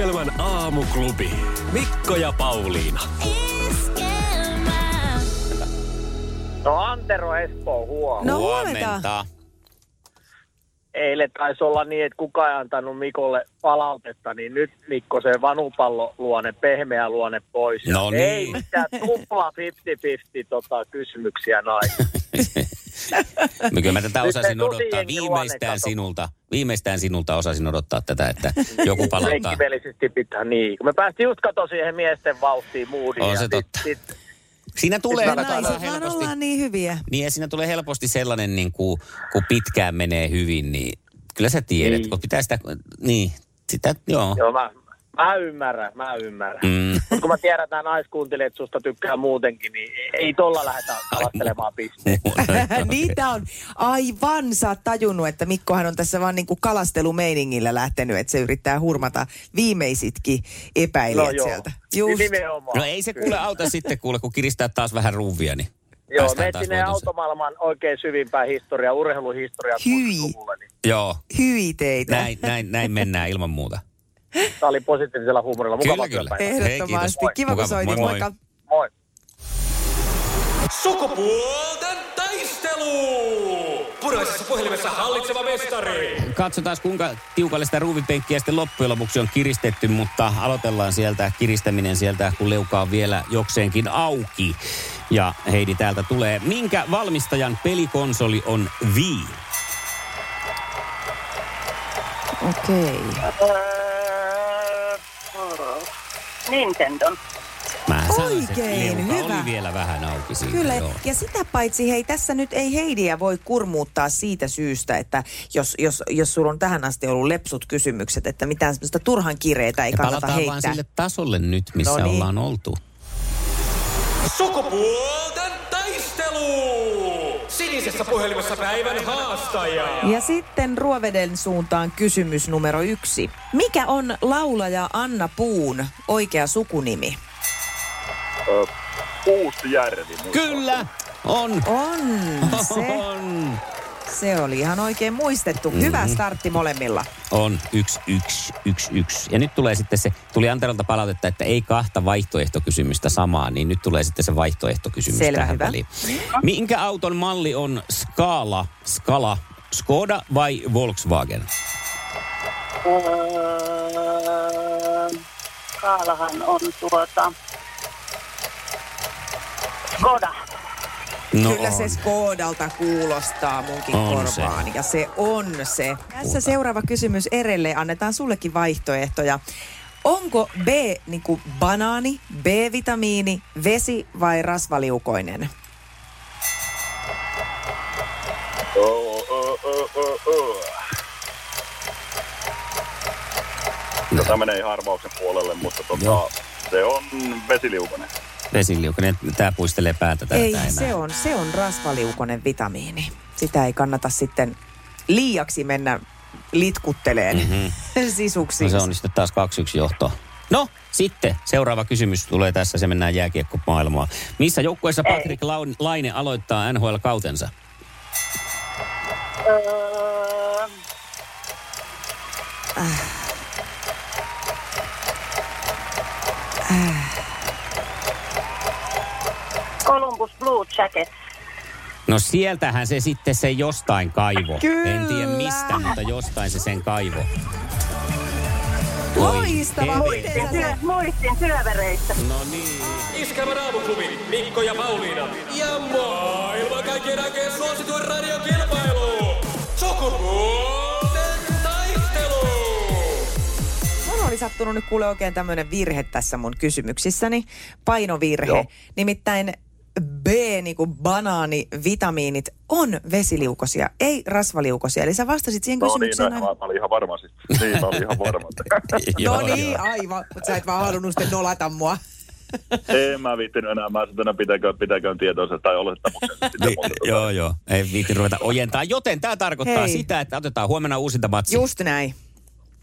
Iskelmän aamuklubi. Mikko ja Pauliina. No Antero Espoo huomenta. No huomenta. Eilen taisi olla niin, että kukaan ei antanut Mikolle palautetta, niin nyt Mikko se vanupallo luonne, pehmeä luonne pois. No niin. Ei mitään tupla 50-50 tota, kysymyksiä naisille. Kyllä mä tätä osasin odottaa viimeistään kato. sinulta. Viimeistään sinulta osasin odottaa tätä, että joku palauttaa. Lenkkipelisesti pitää niin. Kun me päästiin just kato siihen miesten vauhtiin moodiin. On ja se sit- totta. Sit, Siinä tulee Me Sitten kato, naiset vaan helposti, ollaan niin hyviä. niin ja siinä tulee helposti sellainen, niin kuin, kun pitkään menee hyvin, niin kyllä sä tiedät, Niin. kun pitää sitä, niin, sitä, joo. joo, mä, mä ymmärrän, mä ymmärrän. Mm. Mutta kun mä tiedän, että nämä naiskuuntelijat susta tykkää muutenkin, niin ei tolla lähdetä kalastelemaan pisteen. Niitä on aivan, sä oot tajunnut, että Mikkohan on tässä vaan niinku kalastelumeiningillä lähtenyt, että se yrittää hurmata viimeisitkin epäilijät No joo, sieltä. Just. nimenomaan. No ei se kuule auta sitten kuule, kun kiristää taas vähän ruuvia, niin Joo, me sinne automaailman oikein syvimpään historiaa, urheiluhistoriaa Hyi. 60-luvulle. Niin Joo, Hyi teitä. näin, näin, näin mennään ilman muuta. Tämä oli positiivisella huumorilla. Mukavaa Kyllä, kyllä. Hei, Ehdottomasti. kiitos. Kiva, kun Mukava. soitit. Moi, moi. Moikka. Moi. Sukupuolten taistelu! Puraisessa puhelimessa hallitseva mestari. Katsotaan kuinka tiukalle sitä ruuvipenkkiä sitten loppujen lopuksi on kiristetty, mutta aloitellaan sieltä kiristäminen sieltä, kun leuka on vielä jokseenkin auki. Ja Heidi täältä tulee. Minkä valmistajan pelikonsoli on Wii? Okei. Öö, Nintendon. Mä sanoin, Oikein, hyvä. oli vielä vähän auki siinä. Kyllä, Joo. ja sitä paitsi, hei, tässä nyt ei Heidiä voi kurmuuttaa siitä syystä, että jos, jos, jos sulla on tähän asti ollut lepsut kysymykset, että mitään semmoista turhan kireitä ei Ja kannata palataan vaan heittää. sille tasolle nyt, missä No niin. ollaan oltu. Sukupuolten taistelu! Sinisessä puhelimessa päivän haastaja. Ja sitten Ruoveden suuntaan kysymys numero yksi. Mikä on laulaja Anna Puun oikea sukunimi? Puustijärvi. Kyllä, on. On se. On. Se oli ihan oikein muistettu. Mm-hmm. Hyvä startti molemmilla. On yksi, yksi, yksi, yksi. Ja nyt tulee sitten se, tuli Anterolta palautetta, että ei kahta vaihtoehtokysymystä samaa, niin nyt tulee sitten se vaihtoehtokysymys Selvä, tähän hyvä. väliin. Minkä auton malli on Scala, Scala, Skoda vai Volkswagen? Öö, Kaalahan on tuota... Skoda. No Kyllä se on. Skodalta kuulostaa munkin On se. korvaan. Ja se on se. Tässä seuraava kysymys Erelle. Annetaan sullekin vaihtoehtoja. Onko B niin kuin banaani, B-vitamiini, vesi vai rasvaliukoinen? Oh, oh, oh, oh, oh. No, tämä menee ihan arvauksen puolelle, mutta tota, Joo. se on vesiliukonen. Vesiliukonen, tämä puistelee päätä täältä Ei, enää. se on, se on rasvaliukonen vitamiini. Sitä ei kannata sitten liiaksi mennä litkutteleen mm-hmm. sisuksi. No se on sitten taas 2-1 johto. No, sitten seuraava kysymys tulee tässä, se mennään jääkiekkomaailmaan. Missä joukkueessa Patrick Laine aloittaa NHL-kautensa? Öö, Columbus Blue Jackets. No sieltähän se sitten se jostain kaivo. Kyllä. En tiedä mistä, mutta jostain se sen kaivo. Loistava. Työ, muistin syövereistä. No niin. Iskelmän aamuklubi, Mikko ja Pauliina. Ja maailman kaikkien aikeen suosituen radiokilpailu. Sukupuolten taistelu! Mulla oli sattunut nyt kuule oikein tämmöinen virhe tässä mun kysymyksissäni. Painovirhe. Joo. Nimittäin B, niin kuin banaani, vitamiinit, on vesiliukosia, ei rasvaliukosia. Eli sä vastasit siihen No niin, kysymykseen. no, aivan- mä, mä olin ihan varma siis. Niin, mä olin ihan varma. no niin, aivan. Mutta sä et vaan halunnut sitten nolata mua. en mä viittinyt enää. Mä sanoin, että pitäköön, pitäköön tietoisen tai olettamuksen. Niin, joo, joo. Ei viitin ruveta ojentaa. Joten tämä tarkoittaa Hei. sitä, että otetaan huomenna uusinta matsi. Just näin.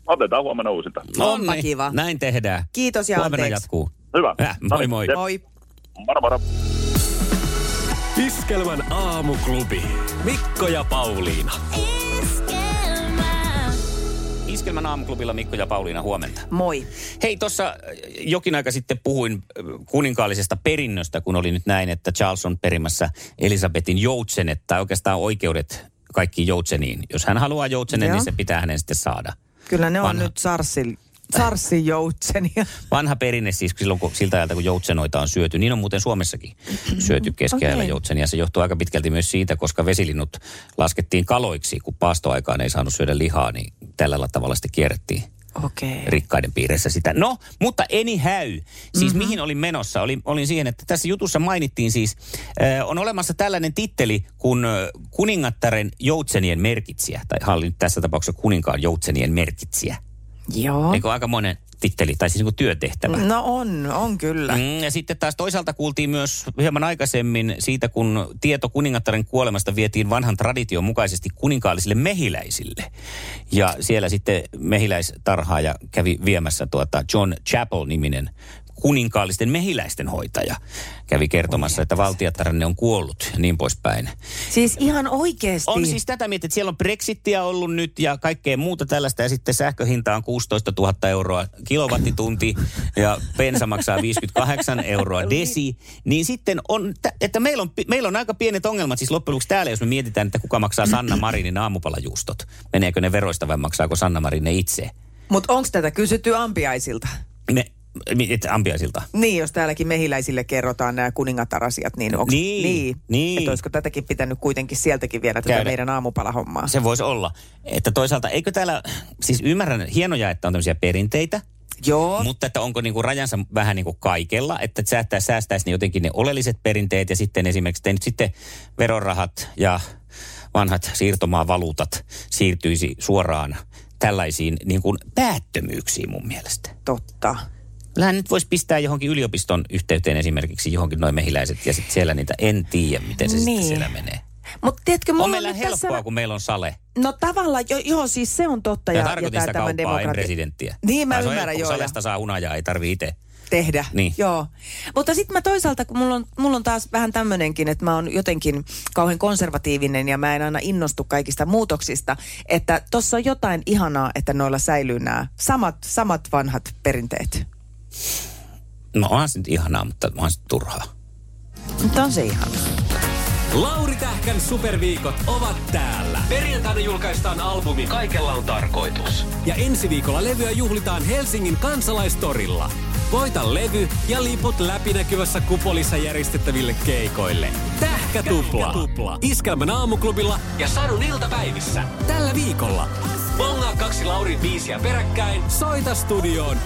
Otetaan huomenna uusinta. Onpa kiva. Näin tehdään. Kiitos ja Huomenna anteeksi. jatkuu. Hyvä. Moi No niin, moi. jep. Moi. Moro moro. Iskelmän aamuklubi, Mikko ja Pauliina. Iskelmän Iskelmän aamuklubilla Mikko ja Pauliina huomenta. Moi. Hei, tuossa jokin aika sitten puhuin äh, kuninkaallisesta perinnöstä, kun oli nyt näin, että Charles on perimässä Elisabetin joutsenet, tai oikeastaan oikeudet kaikkiin joutseniin. Jos hän haluaa joutsenen, Joo. niin se pitää hänen sitten saada. Kyllä ne on Vanha. nyt Sarsin, Sarsin joutsenia. Vanha perinne siis silloin, kun, siltä ajalta, kun joutsenoita on syöty. Niin on muuten Suomessakin syöty keskiajalla Okei. joutsenia. Se johtuu aika pitkälti myös siitä, koska vesilinnut laskettiin kaloiksi, kun paastoaikaan ei saanut syödä lihaa, niin tällä tavalla sitten kierrettiin. Okay. rikkaiden piirissä sitä. No, mutta anyhow, siis mm-hmm. mihin olin menossa? Olin, olin siihen, että tässä jutussa mainittiin siis, äh, on olemassa tällainen titteli kuin äh, kuningattaren joutsenien merkitsijä, tai hallin tässä tapauksessa kuninkaan joutsenien merkitsijä. Joo. Eikö aika monen titteli, tai siis niin kuin työtehtävä? No on, on kyllä. Mm, ja sitten taas toisaalta kuultiin myös hieman aikaisemmin siitä, kun tieto kuningattaren kuolemasta vietiin vanhan tradition mukaisesti kuninkaallisille mehiläisille. Ja siellä sitten mehiläistarhaaja kävi viemässä tuota John Chapel-niminen kuninkaallisten mehiläisten hoitaja. Kävi kertomassa, että valtiattaranne on kuollut ja niin poispäin. Siis ihan oikeesti. On siis tätä mietit, että siellä on Brexittiä ollut nyt ja kaikkea muuta tällaista ja sitten sähköhinta on 16 000 euroa kilowattitunti ja bensa maksaa 58 euroa desi. Niin sitten on, tä- että meillä on, meillä on aika pienet ongelmat siis loppujen lopuksi täällä, jos me mietitään, että kuka maksaa Sanna Marinin aamupalajuustot. Meneekö ne veroista vai maksaako Sanna Marin ne itse? Mutta onko tätä kysytty ampiaisilta? Me, ampiaisilta. Niin, jos täälläkin mehiläisille kerrotaan nämä kuningatarasiat, niin onko Niin, niin, niin. Että olisiko tätäkin pitänyt kuitenkin sieltäkin viedä tätä Käydä. meidän aamupalahommaa? Se voisi olla. Että toisaalta, eikö täällä, siis ymmärrän, hienoja, että on tämmöisiä perinteitä, Joo. Mutta että onko niinku rajansa vähän niin kuin kaikella, että säästää, säästäisi ne jotenkin ne oleelliset perinteet ja sitten esimerkiksi te nyt sitten verorahat ja vanhat siirtomaavaluutat siirtyisi suoraan tällaisiin niin kuin päättömyyksiin mun mielestä. Totta. Kyllähän nyt voisi pistää johonkin yliopiston yhteyteen esimerkiksi johonkin noin mehiläiset ja sitten siellä niitä en tiedä, miten se niin. Sitten siellä menee. Mutta tiedätkö, mulla On meillä nyt helppoa, tässä... kun meillä on sale. No tavallaan, jo, joo, siis se on totta. Ja, Ja, tarkoitin sitä kauppaa, en demokrati- presidenttiä. Niin, mä on ymmärrän, helppo, joo. ja- Salesta saa hunajaa, ei tarvi itse. tehdä. Niin. Joo. Mutta sitten mä toisaalta, kun mulla on, mulla on taas vähän tämmöinenkin, että mä oon jotenkin kauhean konservatiivinen ja mä en aina innostu kaikista muutoksista, että tossa on jotain ihanaa, että noilla säilyy nämä samat, samat vanhat perinteet. No onhan se nyt ihanaa, mutta onhan se turhaa. Mutta on se ihanaa. Lauri Tähkän superviikot ovat täällä. Perjantaina julkaistaan albumi Kaikella on tarkoitus. Ja ensi viikolla levyä juhlitaan Helsingin kansalaistorilla. Voita levy ja liput läpinäkyvässä kupolissa järjestettäville keikoille. Tähkätupla. Tupla. Iskelmän aamuklubilla ja Sadun iltapäivissä. Tällä viikolla. Bongaa kaksi Laurin biisiä peräkkäin. Soita studioon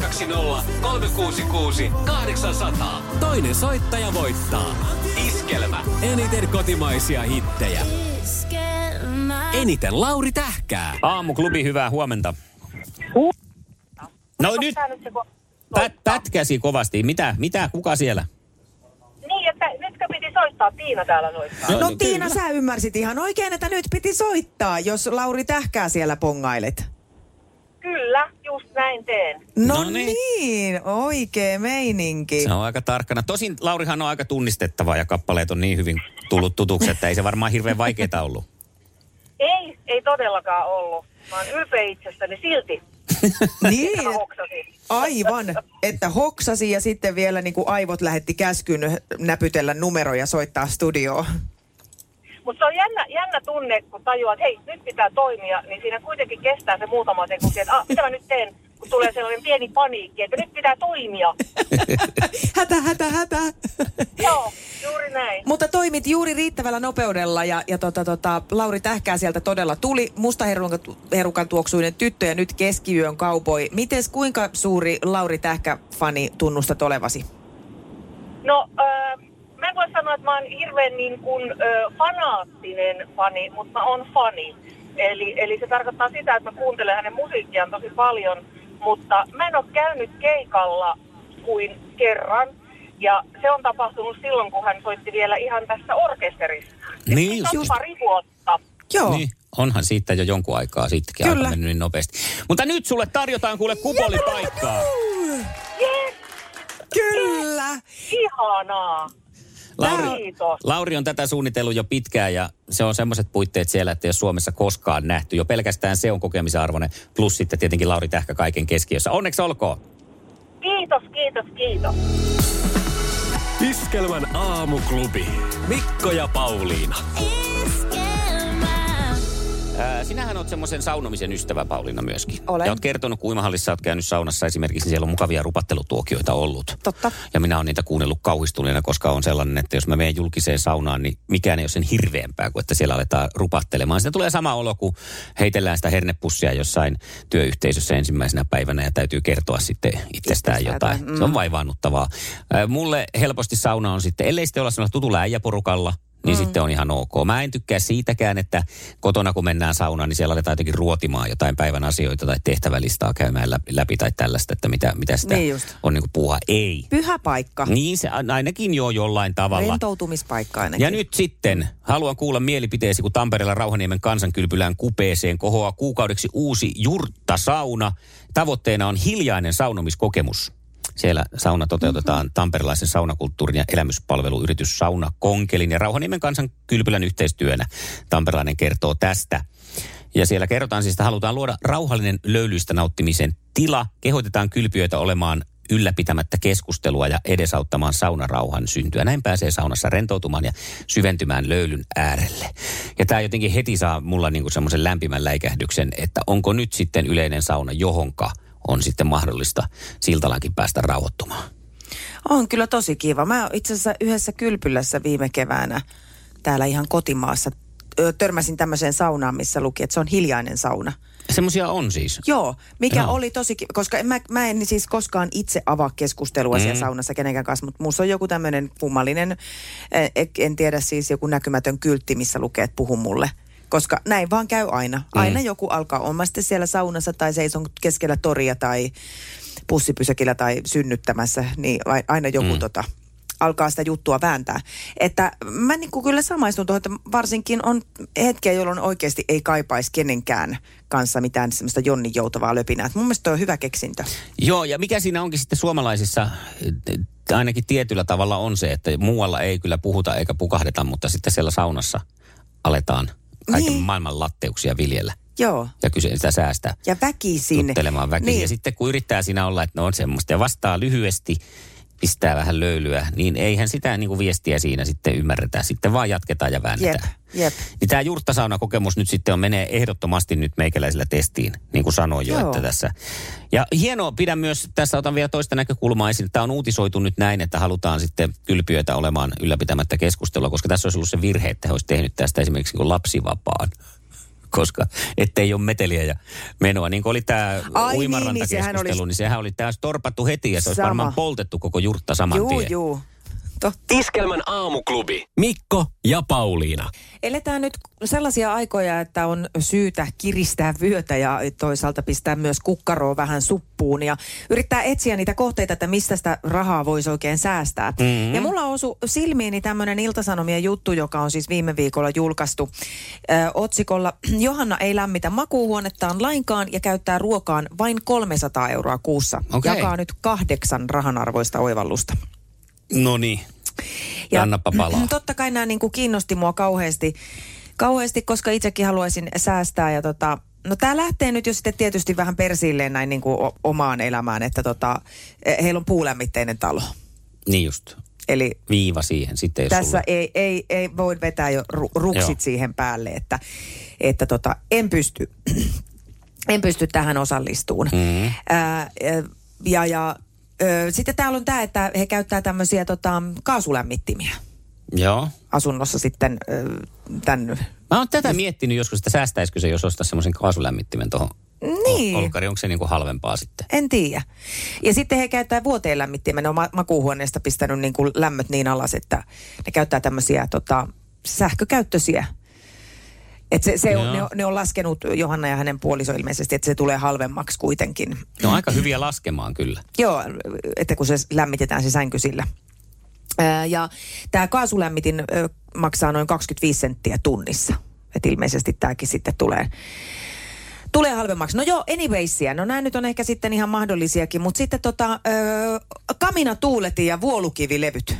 020 366 800. Toinen soittaja voittaa. Iskelmä. Eniten kotimaisia hittejä. Eniten Lauri Tähkää. Aamuklubi, hyvää huomenta. No nyt pät, pätkäsi kovasti. Mitä, mitä, kuka siellä? Niin, että nytkö piti soittaa? Tiina täällä soittaa. No, No niin, Tiina, kyllä. sä ymmärsit ihan oikein, että nyt piti soittaa, jos Lauri Tähkää siellä pongailet. Kyllä, just näin teen. No, No no niin. niin, oikea meininki. Se on aika tarkkana. Tosin Laurihan on aika tunnistettava ja kappaleet on niin hyvin tullut tutuksi, että ei se varmaan hirveän vaikeaa ollut. Ei, ei todellakaan ollut. Mä oon ylpeä itsestäni silti. Niin, aivan, että hoksasi ja sitten vielä niin kuin aivot lähetti käskyn näpytellä numeroja soittaa studioon. Mutta se on jännä, jännä tunne, kun tajuaa, että hei, nyt pitää toimia, niin siinä kuitenkin kestää se muutama sekunti, että ah, mitä mä nyt teen, kun tulee sellainen pieni paniikki, että nyt pitää toimia. Hätä, hätä, hätä. Joo, juuri näin. Mutta toimit juuri riittävällä nopeudella ja, ja tota, tota, Lauri Tähkää sieltä todella tuli. Musta herukan, herukan tuoksuinen tyttö ja nyt keskiyön kaupoi. Mites kuinka suuri Lauri Tähkä-fani tunnustat olevasi? No, äh, mä en voi sanoa, että mä oon hirveän niin kuin, äh, fanaattinen fani, mutta mä oon fani. Eli, eli se tarkoittaa sitä, että mä kuuntelen hänen musiikkiaan tosi paljon, mutta mä en ole käynyt keikalla kuin kerran. Ja se on tapahtunut silloin, kun hän soitti vielä ihan tässä orkesterissa. Niin, on just. pari vuotta. Joo. Niin, onhan siitä jo jonkun aikaa sittenkin Kyllä. aika mennyt niin nopeasti. Mutta nyt sulle tarjotaan kuule kupolipaikkaa. Yes, Kyllä. ihanaa. Lauri, Kiitos. Lauri on tätä suunnitellut jo pitkään ja se on semmoiset puitteet siellä, että jos Suomessa koskaan nähty. Jo pelkästään se on kokemisen arvoinen. Plus sitten tietenkin Lauri Tähkä kaiken keskiössä. Onneksi olkoon. Kiitos, kiitos, kiitos. Iskelmän aamuklubi. Mikko ja Pauliina. Ää, sinähän oot semmoisen saunomisen ystävä, Pauliina, myöskin. Olen. Ja oot kertonut, kun uimahallissa oot käynyt saunassa esimerkiksi, niin siellä on mukavia rupattelutuokioita ollut. Totta. Ja minä olen niitä kuunnellut kauhistuneena, koska on sellainen, että jos mä menen julkiseen saunaan, niin mikään ei ole sen hirveämpää kuin, että siellä aletaan rupattelemaan. Siitä tulee sama olo, kun heitellään sitä hernepussia jossain työyhteisössä ensimmäisenä päivänä ja täytyy kertoa sitten itsestään jotain. jotain, mm. Se on vaivaannuttavaa. Ää, Mulle helposti sauna on sitten, ellei sitten olla sellaisella tutulla äijäporukalla, niin mm. sitten on ihan ok. Mä en tykkää siitäkään, että kotona kun mennään saunaan, niin siellä aletaan jotenkin ruotimaan jotain päivän asioita tai tehtävälistaa käymään läpi, läpi tai tällaista, että mitä, mitä sitä Niin just. on niin puuhaa. Ei. Pyhä paikka. Niin se ainakin jo jollain tavalla. Rentoutumispaikka ainakin. Ja nyt sitten haluan kuulla mielipiteesi, kun Tampereella Rauhaniemen kansankylpylään kupeeseen kohoaa kuukaudeksi uusi jurttasauna. Tavoitteena on hiljainen saunomiskokemus. Siellä sauna toteutetaan mm-hmm. tamperelaisen saunakulttuurin ja elämyspalveluyritys Sauna Konkelin ja Rauhaniemen kansankylpylän yhteistyönä. Tamperelainen kertoo tästä. Ja siellä kerrotaan siis, että halutaan luoda rauhallinen löylyistä nauttimisen tila. Kehotetaan kylpiöitä olemaan ylläpitämättä keskustelua ja edesauttamaan saunarauhan syntyä. Näin pääsee saunassa rentoutumaan ja syventymään löylyn äärelle. Ja tämä jotenkin heti saa mulla niinku semmoisen lämpimän läikähdyksen, että onko nyt sitten yleinen sauna, johonka on sitten mahdollista siltalankin päästä rauhoittumaan. On kyllä tosi kiva. Mä itse asiassa yhdessä kylpylässä viime keväänä täällä ihan kotimaassa törmäsin tämmöiseen saunaan, missä luki, että se on hiljainen sauna. Semmoisia on siis. Joo, mikä Joo. oli tosi kiva, koska en mä, mä en siis koskaan itse avaa keskustelua mm. siellä saunassa kenenkään kanssa, mutta musta on joku tämmöinen kummallinen, eh, en tiedä siis joku näkymätön kyltti, missä lukee, että puhu mulle. Koska näin vaan käy aina. Aina joku alkaa, on mä sitten siellä saunassa tai seison keskellä toria tai pussipysäkillä tai synnyttämässä, niin ai- aina joku mm. tota, alkaa sitä juttua vääntää. Että mä niin kuin kyllä samaistun tuohon, että varsinkin on hetkiä, jolloin oikeasti ei kaipaisi kenenkään kanssa mitään semmoista jonnin joutavaa löpinää. Et mun mielestä toi on hyvä keksintö. Joo, ja mikä siinä onkin sitten suomalaisissa, ainakin tietyllä tavalla on se, että muualla ei kyllä puhuta eikä pukahdeta, mutta sitten siellä saunassa aletaan kaiken Niin. maailman latteuksia viljellä. Joo. Ja kyse sitä säästää. Ja väkisin. Tuttelemaan väkisin. Niin. Ja sitten kun yrittää siinä olla, että no on semmoista ja vastaa lyhyesti, pistää vähän löylyä, niin eihän sitä niin kuin viestiä siinä sitten ymmärretä. Sitten vaan jatketaan ja Jep, väännetään. jep. Niin tämä jurttasauna-kokemus nyt sitten on, menee ehdottomasti nyt meikäläisellä testiin, niin kuin sanoin jo, Joo. että tässä. Ja hienoa, pidän myös, tässä otan vielä toista näkökulmaa esiin, tämä on uutisoitu nyt näin, että halutaan sitten kylpiöitä olemaan ylläpitämättä keskustelua, koska tässä olisi ollut se virhe, että he olisi tehnyt tästä esimerkiksi lapsivapaan. Koska ettei ole meteliä ja menoa. Niin kuin oli tämä Ai niin, uimarantakeskustelu, niin, sehän olisi- niin sehän oli täys torpattu heti ja se olisi Sama. varmaan poltettu koko jurtta saman Juu, tien. juu. Totta. Iskelmän aamuklubi. Mikko ja Pauliina. Eletään nyt sellaisia aikoja, että on syytä kiristää vyötä ja toisaalta pistää myös kukkaroa vähän suppuun ja yrittää etsiä niitä kohteita, että mistä sitä rahaa voisi oikein säästää. Mm-hmm. Ja mulla osu silmiini tämmöinen Iltasanomien juttu, joka on siis viime viikolla julkaistu ö, otsikolla Johanna ei lämmitä makuuhuonettaan lainkaan ja käyttää ruokaan vain 300 euroa kuussa. Okei. Jakaa nyt kahdeksan rahanarvoista oivallusta. No niin. Ja annapa palaa. Totta kai nämä niin kuin kiinnosti mua kauheasti, kauheasti, koska itsekin haluaisin säästää. Ja tota, no tämä lähtee nyt jo sitten tietysti vähän persilleen näin niin kuin omaan elämään, että tota, eh, heillä on puulämmitteinen talo. Niin just. Eli Viiva siihen sitten, jos tässä sulla... ei, ei, ei voi vetää jo ru- ruksit Joo. siihen päälle, että, että tota, en pysty, en pysty tähän osallistuun. Mm. Ää, ja, ja sitten täällä on tämä, että he käyttää tämmöisiä tota, kaasulämmittimiä Joo. asunnossa sitten tämän... Mä oon tätä miettinyt joskus, että säästäisikö se, jos ostaisi semmoisen kaasulämmittimen tuohon Niin. olkari. Onko se niinku halvempaa sitten? En tiedä. Ja sitten he käyttää vuoteen lämmittimen. Ne on ma- makuuhuoneesta pistänyt niin kuin lämmöt niin alas, että ne käyttää tämmöisiä tota, sähkökäyttöisiä. Et se, se on, ne, on, ne on laskenut Johanna ja hänen puoliso ilmeisesti, että se tulee halvemmaksi kuitenkin. Ne on aika hyviä laskemaan kyllä. Joo, että kun se lämmitetään se sänky sillä. Ja tämä kaasulämmitin maksaa noin 25 senttiä tunnissa. Että ilmeisesti tämäkin sitten tulee, tulee halvemmaksi. No joo, anywaysia. No nämä nyt on ehkä sitten ihan mahdollisiakin. Mutta sitten tota, ö, kaminatuulet ja vuolukivilevyt.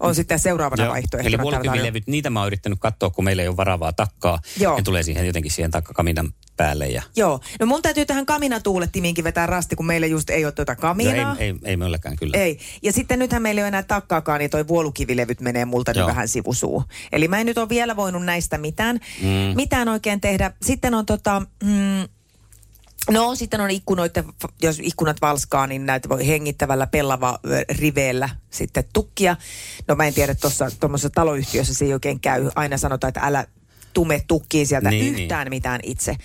On sitten seuraavana Joo. vaihtoehtona. Eli vuolukivilevyt, niitä mä oon yrittänyt katsoa, kun meillä ei ole varavaa takkaa. Joo. Ne tulee siihen jotenkin siihen takkakaminan päälle. Ja... Joo. No mun täytyy tähän kaminatuulettimiinkin vetää rasti, kun meillä just ei ole tuota kaminaa. ei, ei, ei meilläkään kyllä. Ei. Ja sitten nythän meillä ei ole enää takkaakaan, niin toi vuolukivilevyt menee multa nyt Joo. vähän sivusuu. Eli mä en nyt ole vielä voinut näistä mitään, mm. mitään oikein tehdä. Sitten on tota... Mm, No sitten on ikkunoiden, jos ikkunat valskaa, niin näitä voi hengittävällä pellava riveellä sitten tukkia. No mä en tiedä, tuossa tuommoisessa taloyhtiössä se ei oikein käy. Aina sanotaan, että älä tume tukkiin sieltä Niin, niin, yhtään niin. mitään itse.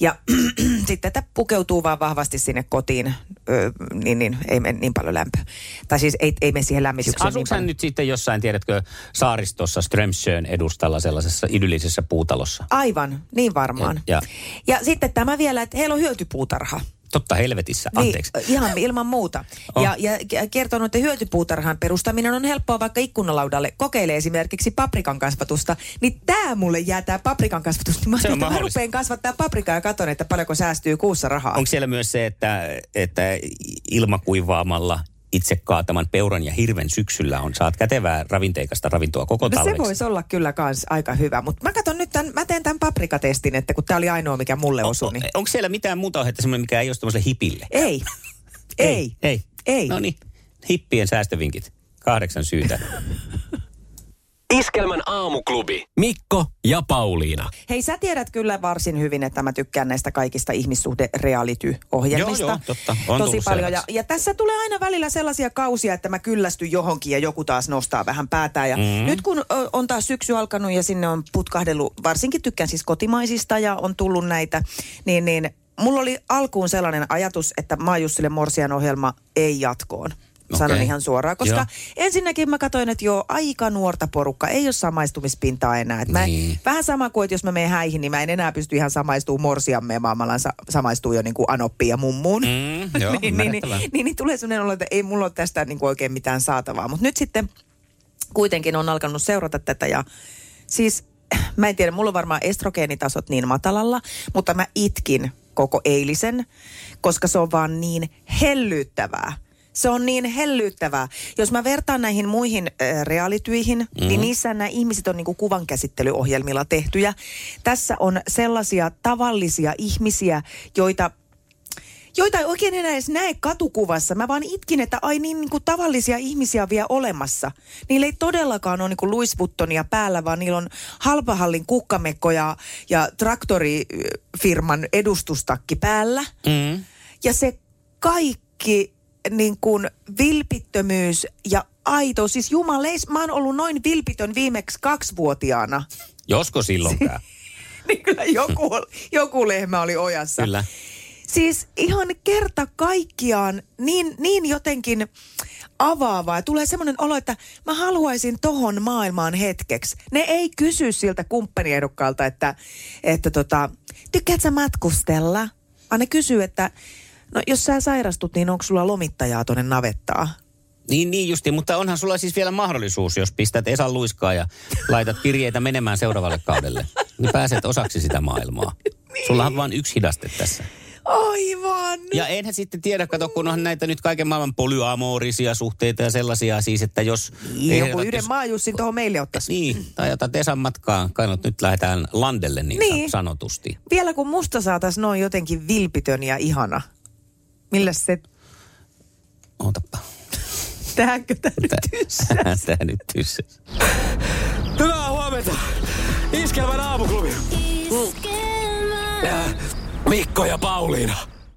Ja sitten että pukeutuu vaan vahvasti sinne kotiin, ö, niin, niin ei mene niin paljon lämpöä. Tai siis ei, ei mene siihen lämmitykseen niin Asuuko hän paljon. nyt sitten jossain, tiedätkö, saaristossa Strömsön edustalla sellaisessa idyllisessä puutalossa? Aivan, niin varmaan. Ja- ja sitten tämä vielä, että heillä on hyötypuutarha. Totta helvetissä, anteeksi. Niin, ihan ilman muuta. Oh. Ja, ja kertonut, että hyötypuutarhan perustaminen on helppoa vaikka ikkunalaudalle. Kokeile esimerkiksi paprikan kasvatusta. Niin tämä mulle jää tämä paprikan kasvatus. Niin mä, Se on mä rupean kasvattaa paprikaa ja katon, että paljonko säästyy kuussa rahaa. Onko siellä myös se, että, että ilmakuivaamalla itse kaataman peuran ja hirven syksyllä on, saat kätevää ravinteikasta ravintoa koko No se talveksi? voisi olla kyllä kans aika hyvä, mutta mä katson nyt tämän, mä teen tämän paprikatestin, että kun tämä oli ainoa, mikä mulle osui. Niin... Onko siellä mitään muuta ohjetta, semmoinen, mikä ei ole semmoiselle hipille? Ei. Ei. Ei. Ei. No niin, hippien säästövinkit. Kahdeksan syytä. Iskelmän aamuklubi. Mikko ja Pauliina. Hei, sä tiedät kyllä varsin hyvin, että mä tykkään näistä kaikista ihmissuhde-reality-ohjelmista. Joo, joo, totta. On Tosi tullut paljon. Ja, ja tässä tulee aina välillä sellaisia kausia, että mä kyllästyn johonkin ja joku taas nostaa vähän päätään. Ja mm. nyt kun on taas syksy alkanut ja sinne on putkahdellut, varsinkin tykkään siis kotimaisista ja on tullut näitä, niin, niin mulla oli alkuun sellainen ajatus, että Maajussille Morsian ohjelma ei jatkoon. Sanon Okei. ihan suoraan, koska Joo. ensinnäkin mä katsoin, että joo, aika nuorta porukka, ei ole samaistumispintaa enää. Et mä, Niin. Vähän sama kuin, että jos mä menen häihin, niin mä en enää pysty ihan samaistumaan morsiamme, vaan mä alan sa- samaistua jo niin kuin Anoppiin ja mummuun. Mm, joo, niin, niin, niin, niin, niin, tulee sellainen olo, että ei mulla ole tästä niin kuin oikein mitään saatavaa. Mutta nyt sitten kuitenkin on alkanut seurata tätä ja siis mä en tiedä, mulla on varmaan estrogeenitasot niin matalalla, mutta mä itkin koko eilisen, koska se on vaan niin hellyyttävää. Se on niin hellyyttävää. Jos mä vertaan näihin muihin äh, realityihin, mm. niin niissä nämä ihmiset on niinku kuvankäsittelyohjelmilla tehtyjä. Tässä on sellaisia tavallisia ihmisiä, joita joita ei oikein enää edes näe katukuvassa. Mä vaan itkin, että ai niin, niin kuin tavallisia ihmisiä vielä olemassa. Niillä ei todellakaan ole niin kuin Louis Vuittonia päällä, vaan niillä on halpahallin kukkamekko ja, ja traktorifirman edustustakki päällä. Mm. Ja se kaikki niin kuin vilpittömyys ja aito, siis jumaleis, mä oon ollut noin vilpitön viimeksi kaksivuotiaana. Josko sillonkään. Niin kyllä joku, joku lehmä oli ojassa. Kyllä. Siis ihan kerta kaikkiaan niin, niin jotenkin avaavaa. Ja tulee semmoinen olo, että mä haluaisin tohon maailmaan hetkeksi. Ne ei kysy siltä kumppaniehdokkaalta, että, että tota, tykkäät sä matkustella? Vaan ne kysyy, että no jos sä sairastut, niin onko sulla lomittajaa tuonne navettaa? Niin, niin justi, mutta onhan sulla siis vielä mahdollisuus, jos pistät Esan luiskaa ja laitat kirjeitä menemään seuraavalle kaudelle. Niin pääset osaksi sitä maailmaa. Sulla on vain yksi hidaste tässä. Aivan! Ja enhän sitten tiedä, kato, kun onhan näitä nyt kaiken maailman polyamorisia suhteita ja sellaisia siis, että jos... Niin, Joku ehdot- yhden maajussin tuohon meille ottaisi. Niin, tai otat Esan matkaan, kannat nyt lähdetään landelle niin, Niin. niin. sanotusti. Vielä kun musta saataisiin noin jotenkin vilpitön ja ihana. Millä se Ootappa. tähänkö tämä nyt Tää, tää nyt tyssäs. Hyvää huomenta. Iskelmän aamuklubi. Äh, Mikko ja Pauliina.